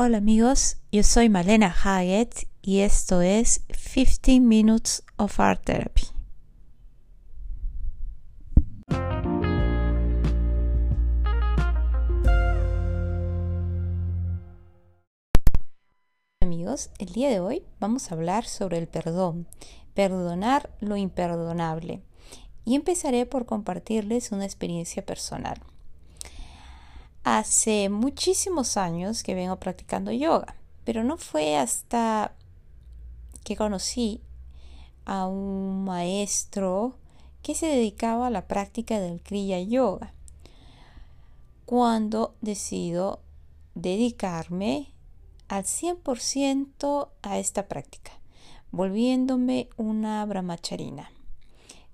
Hola amigos, yo soy Malena Hyatt y esto es 15 Minutes of Art Therapy. Amigos, el día de hoy vamos a hablar sobre el perdón, perdonar lo imperdonable. Y empezaré por compartirles una experiencia personal. Hace muchísimos años que vengo practicando yoga, pero no fue hasta que conocí a un maestro que se dedicaba a la práctica del Kriya Yoga cuando decido dedicarme al 100% a esta práctica, volviéndome una brahmacharina.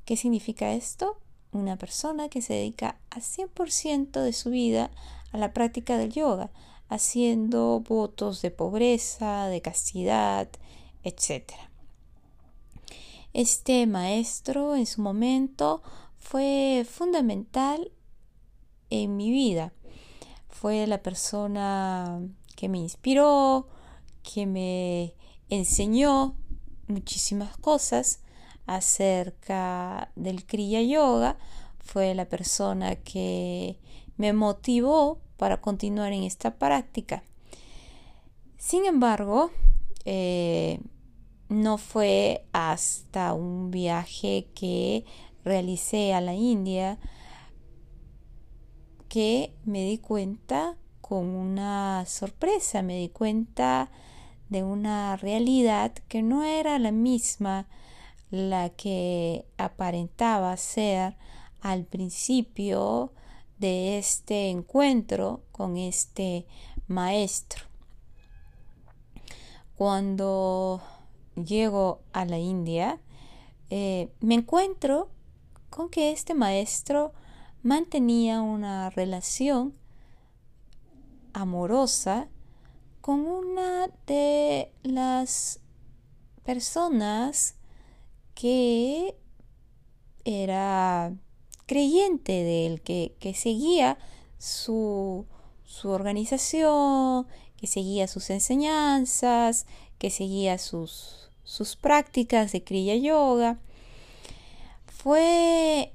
¿Qué significa esto? Una persona que se dedica al 100% de su vida a la práctica del yoga, haciendo votos de pobreza, de castidad, etc. Este maestro en su momento fue fundamental en mi vida. Fue la persona que me inspiró, que me enseñó muchísimas cosas acerca del Kriya Yoga. Fue la persona que me motivó para continuar en esta práctica. Sin embargo, eh, no fue hasta un viaje que realicé a la India que me di cuenta con una sorpresa, me di cuenta de una realidad que no era la misma la que aparentaba ser al principio de este encuentro con este maestro. Cuando llego a la India, eh, me encuentro con que este maestro mantenía una relación amorosa con una de las personas que era creyente de él, que, seguía su, su, organización, que seguía sus enseñanzas, que seguía sus, sus prácticas de Kriya Yoga. Fue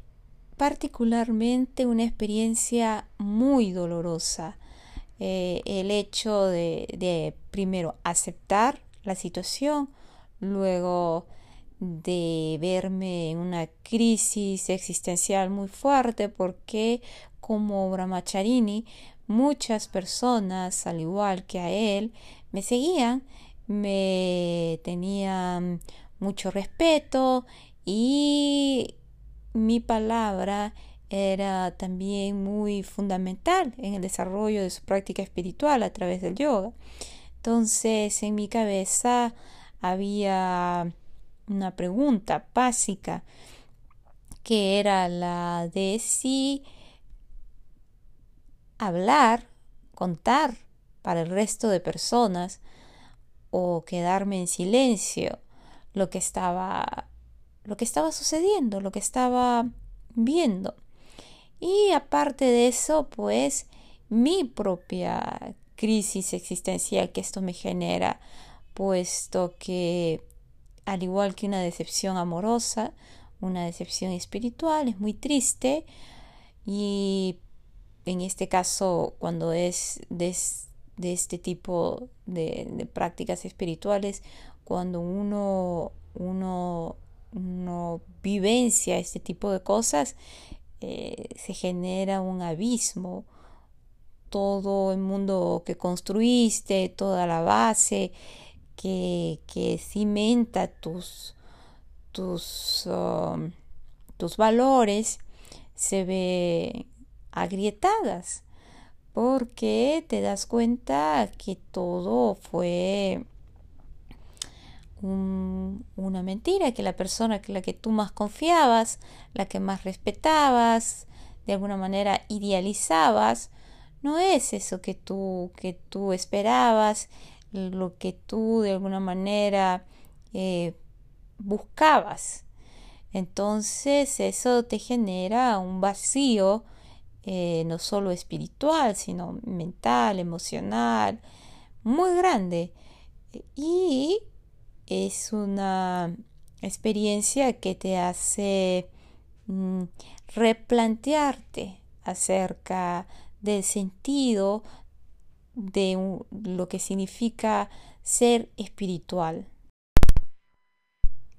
particularmente una experiencia muy dolorosa. Eh, el hecho de, de primero aceptar la situación, luego de verme en una crisis existencial muy fuerte porque como Brahmacharini muchas personas al igual que a él me seguían me tenían mucho respeto y mi palabra era también muy fundamental en el desarrollo de su práctica espiritual a través del yoga. Entonces en mi cabeza había una pregunta básica que era la de si hablar, contar para el resto de personas o quedarme en silencio lo que estaba lo que estaba sucediendo, lo que estaba viendo. Y aparte de eso, pues mi propia crisis existencial que esto me genera, puesto que al igual que una decepción amorosa, una decepción espiritual, es muy triste. Y en este caso cuando es de, este tipo de, prácticas espirituales, cuando uno, uno, vivencia este tipo de cosas, eh, se genera un abismo, todo el mundo que construiste, toda la base, que, cimenta tus, tus, um, tus valores se ve agrietadas porque te das cuenta que todo fue una mentira, que la persona que la que tú más confiabas, la que más respetabas, de alguna manera idealizabas, no es eso que tú, que tú esperabas, lo que tú de alguna manera eh, buscabas. Entonces eso te genera un vacío eh, no solo espiritual, sino mental, emocional, muy grande y es una experiencia que te hace mm, replantearte acerca del sentido de lo que significa ser espiritual.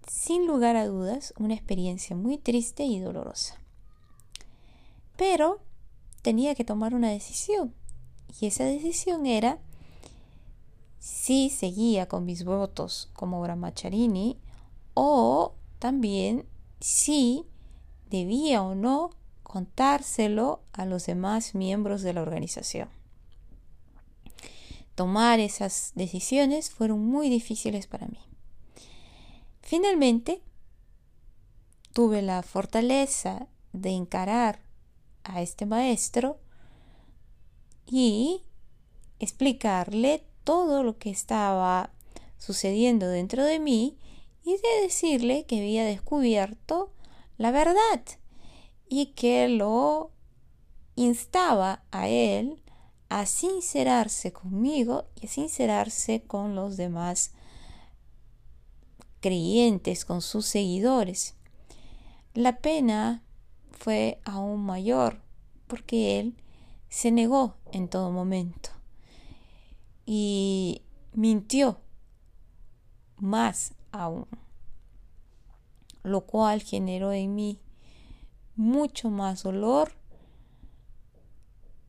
Sin lugar a dudas, una experiencia muy triste y dolorosa. Pero tenía que tomar una decisión. Y esa decisión era si seguía con mis votos como Brahmacharini o también si debía o no contárselo a los demás miembros de la organización. Tomar esas decisiones fueron muy difíciles para mí. Finalmente, tuve la fortaleza de encarar a este maestro y explicarle todo lo que estaba sucediendo dentro de mí y de decirle que había descubierto la verdad y que lo instaba a él a sincerarse conmigo y a sincerarse con los demás creyentes, con sus seguidores. La pena fue aún mayor porque él se negó en todo momento y mintió más aún, lo cual generó en mí mucho más dolor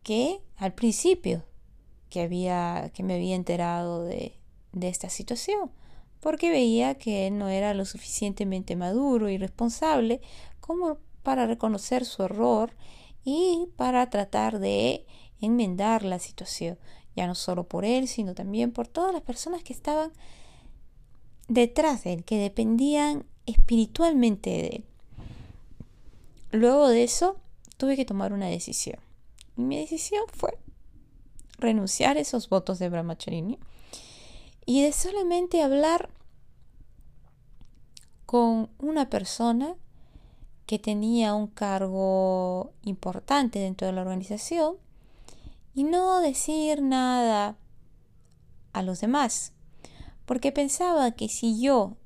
que al principio que había que me había enterado de, de esta situación porque veía que él no era lo suficientemente maduro y responsable como para reconocer su error y para tratar de enmendar la situación, ya no solo por él, sino también por todas las personas que estaban detrás de él, que dependían espiritualmente de él. Luego de eso, tuve que tomar una decisión. Mi decisión fue renunciar a esos votos de Brahmacharini y de solamente hablar con una persona que tenía un cargo importante dentro de la organización y no decir nada a los demás, porque pensaba que si yo,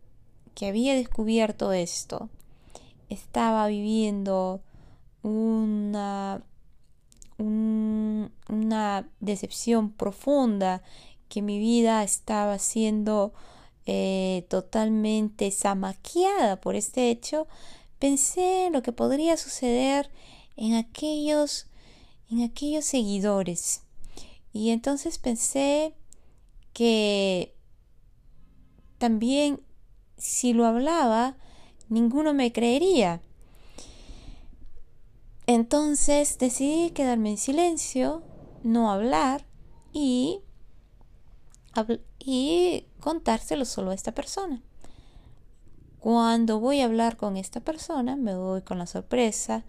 que había descubierto esto, estaba viviendo una, una decepción profunda, que mi vida estaba siendo eh, totalmente zamaqueada por este hecho, pensé en lo que podría suceder en aquellos, en aquellos seguidores. Y entonces pensé que también si lo hablaba, ninguno me creería. Entonces decidí quedarme en silencio, no hablar y, y contárselo solo a esta persona. Cuando voy a hablar con esta persona, me doy con la sorpresa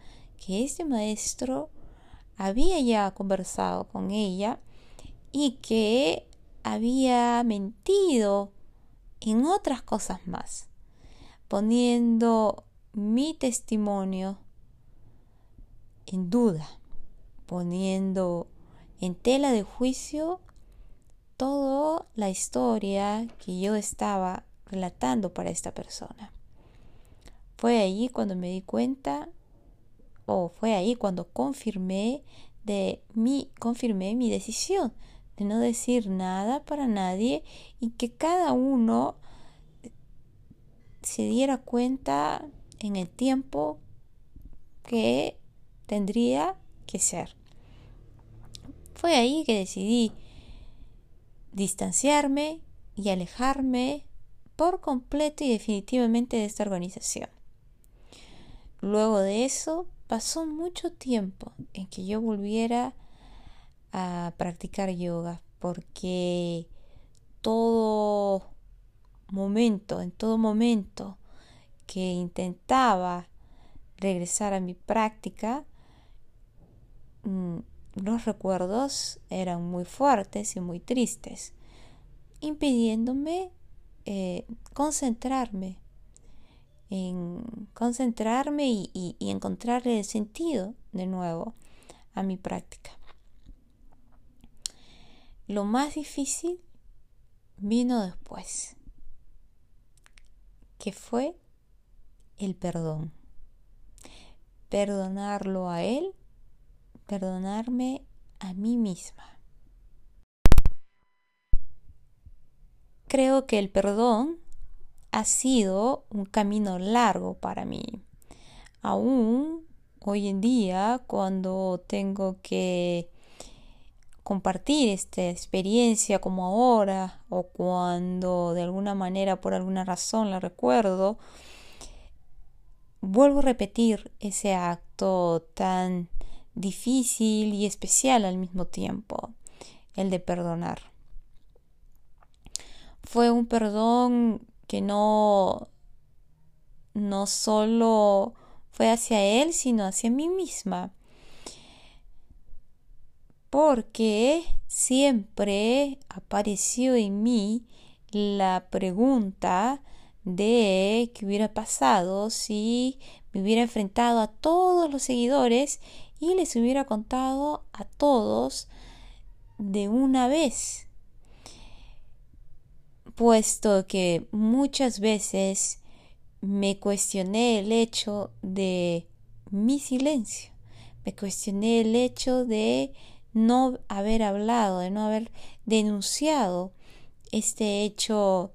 que este maestro había ya conversado con ella y que había mentido en otras cosas más, poniendo mi testimonio en duda, poniendo en tela de juicio toda la historia que yo estaba relatando para esta persona. Fue ahí cuando me di cuenta, o fue ahí cuando confirmé de mi, confirmé mi decisión de no decir nada para nadie y que cada uno se diera cuenta en el tiempo que tendría que ser. Fue ahí que decidí distanciarme y alejarme por completo y definitivamente de esta organización. Luego de eso pasó mucho tiempo en que yo volviera a practicar yoga porque todo momento, en todo momento que intentaba regresar a mi práctica, los recuerdos eran muy fuertes y muy tristes, impidiéndome eh, concentrarme, en concentrarme y, y encontrarle el sentido de nuevo a mi práctica. Lo más difícil vino después, que fue el perdón. Perdonarlo a Él, perdonarme a mí misma. Creo que el perdón ha sido un camino largo para mí. Aún hoy en día, cuando tengo que compartir esta experiencia como ahora o cuando de alguna manera por alguna razón la recuerdo, vuelvo a repetir ese acto tan difícil y especial al mismo tiempo, el de perdonar. Fue un perdón que no no solo fue hacia él, sino hacia mí misma porque siempre apareció en mí la pregunta de qué hubiera pasado si me hubiera enfrentado a todos los seguidores y les hubiera contado a todos de una vez. Puesto que muchas veces me cuestioné el hecho de mi silencio, me cuestioné el hecho de no haber hablado, de no haber denunciado este hecho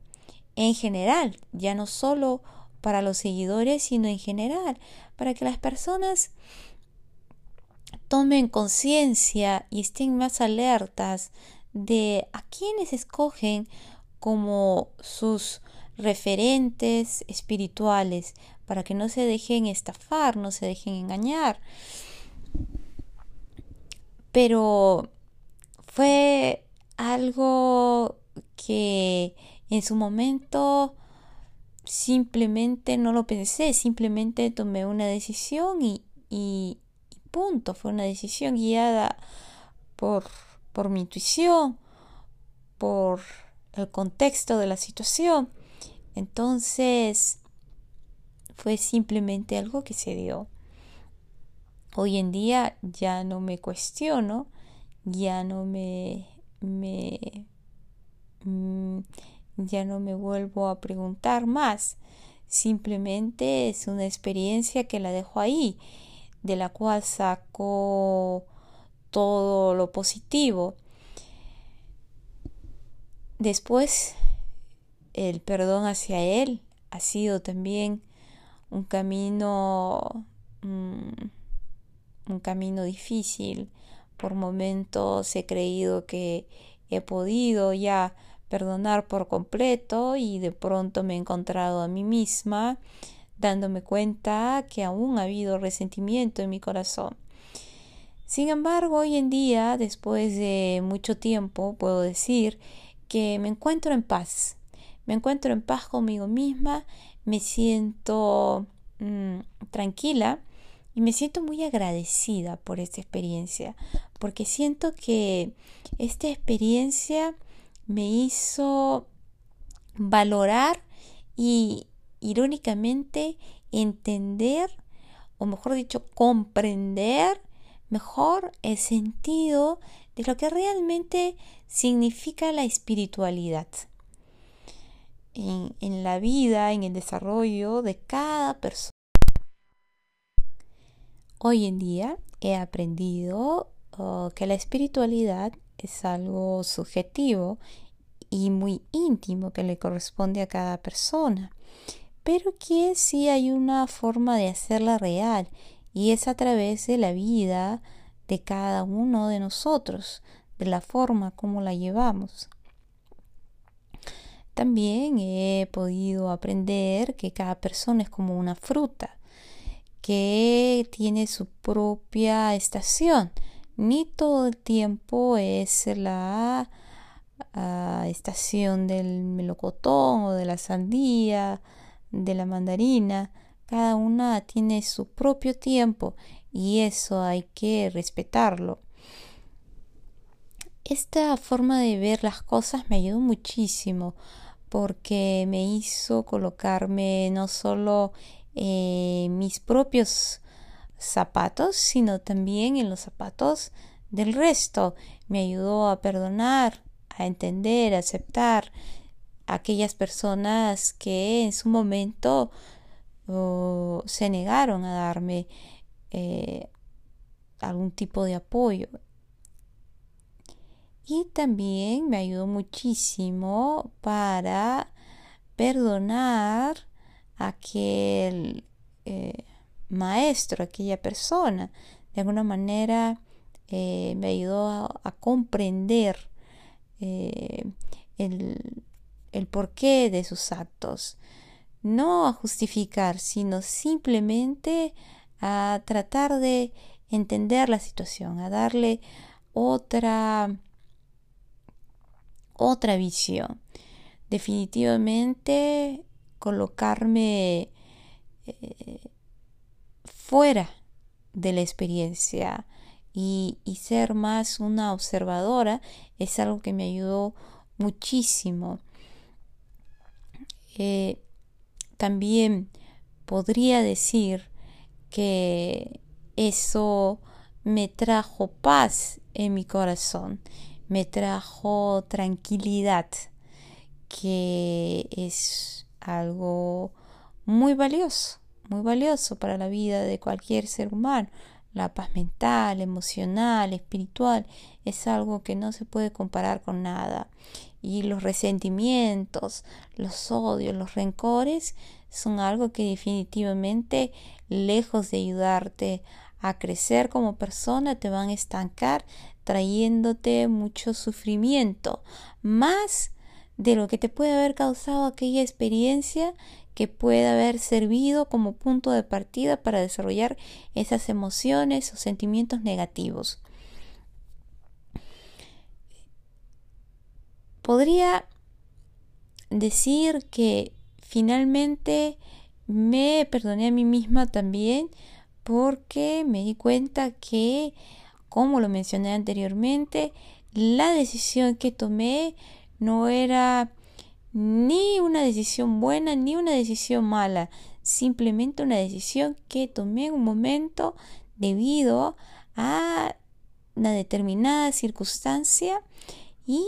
en general, ya no solo para los seguidores, sino en general, para que las personas tomen conciencia y estén más alertas de a quienes escogen como sus referentes espirituales, para que no se dejen estafar, no se dejen engañar. Pero fue algo que en su momento simplemente no lo pensé, simplemente tomé una decisión y, y, punto, fue una decisión guiada por, por mi intuición, por el contexto de la situación. Entonces fue simplemente algo que se dio. Hoy en día ya no me cuestiono, ya no me, me mm, ya no me vuelvo a preguntar más. Simplemente es una experiencia que la dejo ahí, de la cual saco todo lo positivo. Después, el perdón hacia Él ha sido también un camino mm, un camino difícil. Por momentos he creído que he podido ya perdonar por completo y de pronto me he encontrado a mí misma dándome cuenta que aún ha habido resentimiento en mi corazón. Sin embargo, hoy en día, después de mucho tiempo, puedo decir que me encuentro en paz. Me encuentro en paz conmigo misma, me siento mm, tranquila y me siento muy agradecida por esta experiencia, porque siento que esta experiencia me hizo valorar y irónicamente entender, o mejor dicho, comprender mejor el sentido de lo que realmente significa la espiritualidad en, la vida, en el desarrollo de cada persona. Hoy en día he aprendido oh, que la espiritualidad es algo subjetivo y muy íntimo que le corresponde a cada persona, pero que sí hay una forma de hacerla real y es a través de la vida de cada uno de nosotros, de la forma como la llevamos. También he podido aprender que cada persona es como una fruta que tiene su propia estación. Ni todo el tiempo es la ah, estación del melocotón o de la sandía, de la mandarina. Cada una tiene su propio tiempo y eso hay que respetarlo. Esta forma de ver las cosas me ayudó muchísimo porque me hizo colocarme no solo eh, mis propios zapatos, sino también en los zapatos del resto. Me ayudó a perdonar a entender, a aceptar aquellas personas que en su momento se negaron a darme eh, algún tipo de apoyo. Y también me ayudó muchísimo para perdonar a aquel eh, maestro, aquella persona. De alguna manera eh, me ayudó a, comprender eh, el, el porqué de sus actos. No a justificar, sino simplemente a tratar de entender la situación, a darle otra otra visión. Definitivamente colocarme eh, fuera de la experiencia y, ser más una observadora es algo que me ayudó muchísimo. Eh, también podría decir que eso me trajo paz en mi corazón me trajo tranquilidad, que es algo muy valioso, muy valioso para la vida de cualquier ser humano. La paz mental, emocional, espiritual, es algo que no se puede comparar con nada. Y los resentimientos, los odios, los rencores son algo que definitivamente, lejos de ayudarte a crecer como persona, te van a estancar, trayéndote mucho sufrimiento, más de lo que te puede haber causado aquella experiencia que puede haber servido como punto de partida para desarrollar esas emociones o sentimientos negativos. Podría decir que finalmente me perdoné a mí misma también porque me di cuenta que como lo mencioné anteriormente, la decisión que tomé no era ni una decisión buena ni una decisión mala, simplemente una decisión que tomé en un momento debido a una determinada circunstancia y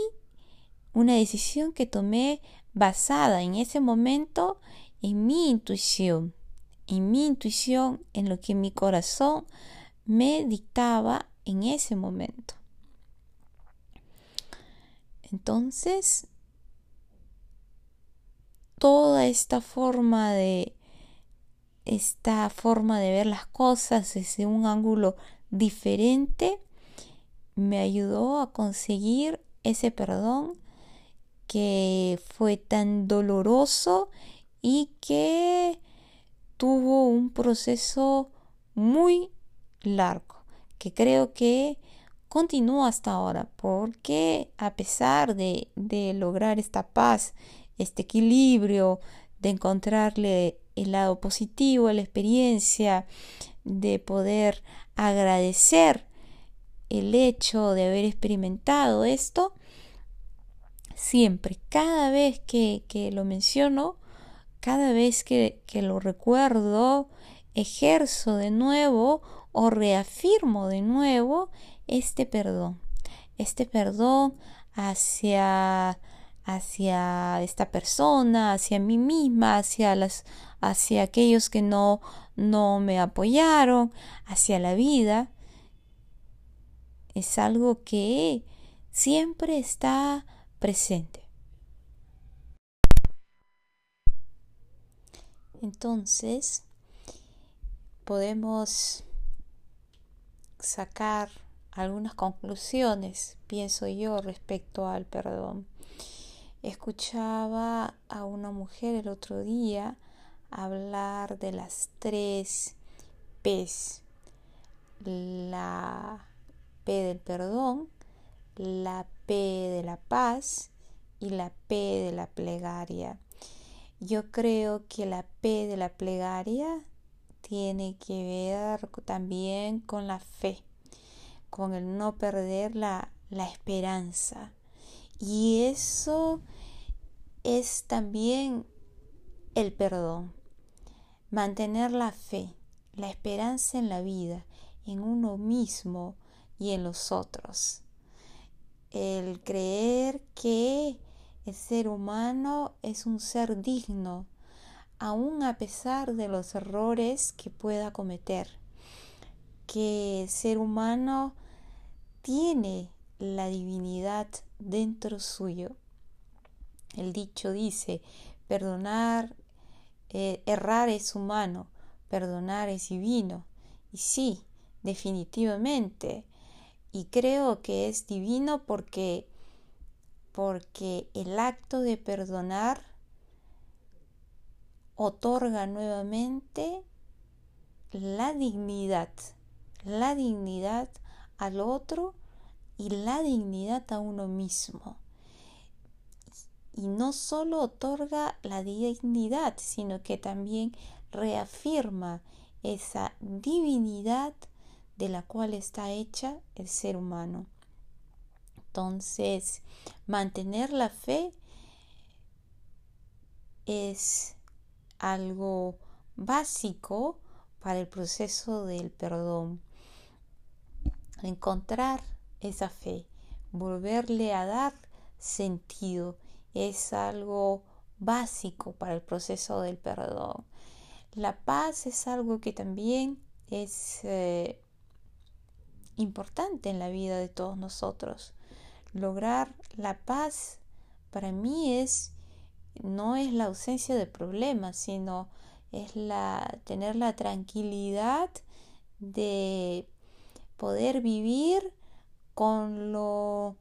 una decisión que tomé basada en ese momento en mi intuición, en mi intuición, en lo que mi corazón me dictaba en ese momento. Entonces, toda esta forma de esta forma de ver las cosas desde un ángulo diferente me ayudó a conseguir ese perdón que fue tan doloroso y que tuvo un proceso muy largo que creo que continúa hasta ahora, porque a pesar de, lograr esta paz, este equilibrio, de encontrarle el lado positivo a la experiencia, de poder agradecer el hecho de haber experimentado esto, siempre, cada vez que, lo menciono, cada vez que, que, lo recuerdo, ejerzo de nuevo o reafirmo de nuevo este perdón, este perdón hacia hacia esta persona, hacia mí misma, hacia las hacia aquellos que no no me apoyaron, hacia la vida. Es algo que siempre está presente. Entonces, podemos sacar algunas conclusiones, pienso yo, respecto al perdón. Escuchaba a una mujer el otro día hablar de las tres P's. La P del perdón, la P de la paz y la P de la plegaria. Yo creo que la P de la plegaria tiene que ver también con la fe, con el no perder la, la esperanza. Y eso es también el perdón. Mantener la fe, la esperanza en la vida, en uno mismo y en los otros. El creer que el ser humano es un ser digno, aun a pesar de los errores que pueda cometer, que el ser humano tiene la divinidad dentro suyo. El dicho dice, perdonar, eh, errar es humano, perdonar es divino. Y sí, definitivamente. Y creo que es divino porque, porque el acto de perdonar otorga nuevamente la dignidad, la dignidad al otro y la dignidad a uno mismo. Y no solo otorga la dignidad, sino que también reafirma esa divinidad de la cual está hecha el ser humano. Entonces, mantener la fe es algo básico para el proceso del perdón. Encontrar esa fe, volverle a dar sentido, es algo básico para el proceso del perdón. La paz es algo que también es eh, importante en la vida de todos nosotros. Lograr la paz para mí es no es la ausencia de problemas, sino es la tener la tranquilidad de poder vivir con lo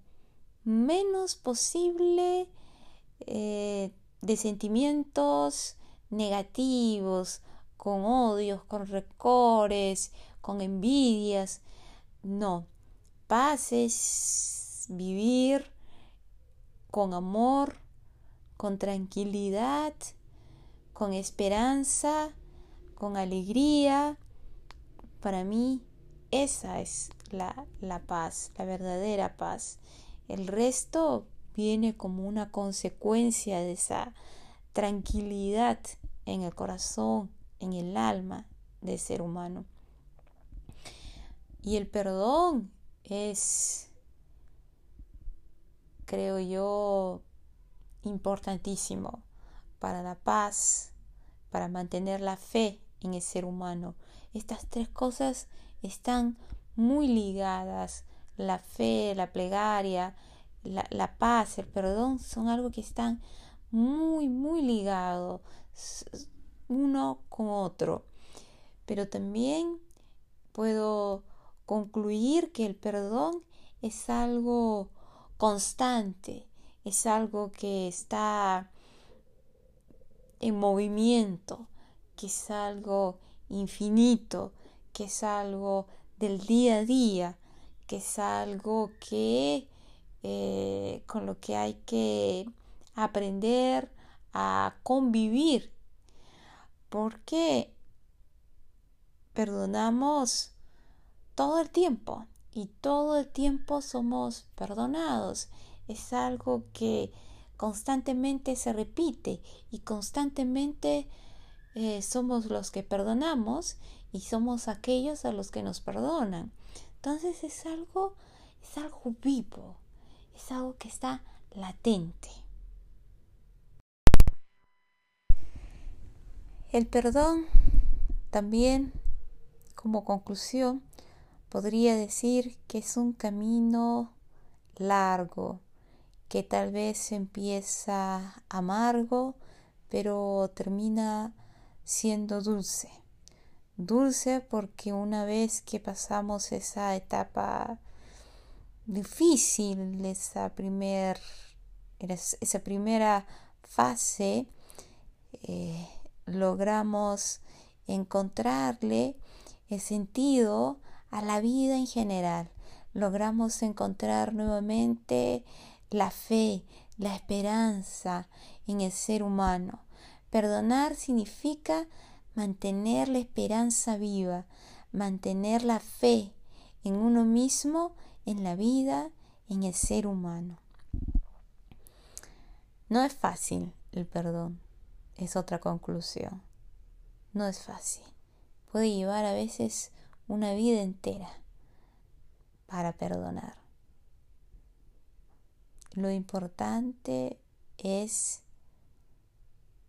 menos posible eh, de sentimientos negativos, con odios, con recores, con envidias. No, paz es vivir con amor, con tranquilidad, con esperanza, con alegría. Para mí esa es la, la paz, la verdadera paz. El resto viene como una consecuencia de esa tranquilidad en el corazón, en el alma del ser humano. Y el perdón es, creo yo, importantísimo para la paz, para mantener la fe en el ser humano. Estas tres cosas están muy ligadas. La fe, la plegaria, la, paz, el perdón son algo que están muy, muy ligados uno con otro. Pero también puedo concluir que el perdón es algo constante, es algo que está en movimiento, que es algo infinito, que es algo del día a día, que es algo que eh, con lo que hay que aprender a convivir. Porque perdonamos todo el tiempo y todo el tiempo somos perdonados. Es algo que constantemente se repite y constantemente eh, somos los que perdonamos y somos aquellos a los que nos perdonan. Entonces es algo, es algo vivo, es algo que está latente. El perdón también, como conclusión, podría decir que es un camino largo, que tal vez empieza amargo, pero termina siendo dulce. Dulce porque una vez que pasamos esa etapa difícil esa, esa primera fase, eh, logramos encontrarle el sentido a la vida en general. Logramos encontrar nuevamente la fe, la esperanza en el ser humano. Perdonar significa mantener la esperanza viva, mantener la fe en uno mismo en la vida, en el ser humano. No es fácil el perdón, es otra conclusión. No es fácil. Puede llevar a veces una vida entera para perdonar. lo importante es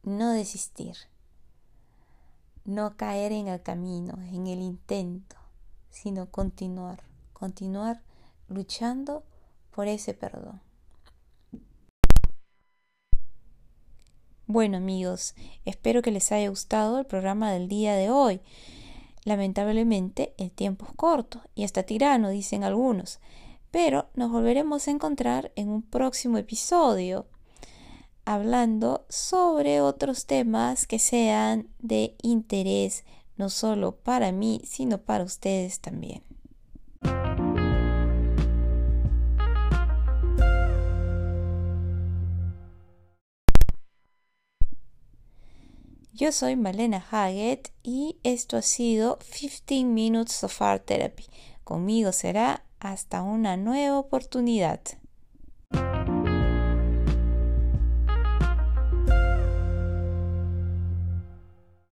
no desistir, no caer en el camino, en el intento, sino continuar, continuar luchando por ese perdón. Bueno amigos, espero que les haya gustado el programa del día de hoy. Lamentablemente el tiempo es corto y hasta tirano, dicen algunos, pero nos volveremos a encontrar en un próximo episodio hablando sobre otros temas que sean de interés no solo para mí, sino para ustedes también. Yo soy Malena Haggett y esto ha sido 15 Minutes of Art Therapy. Conmigo será hasta una nueva oportunidad.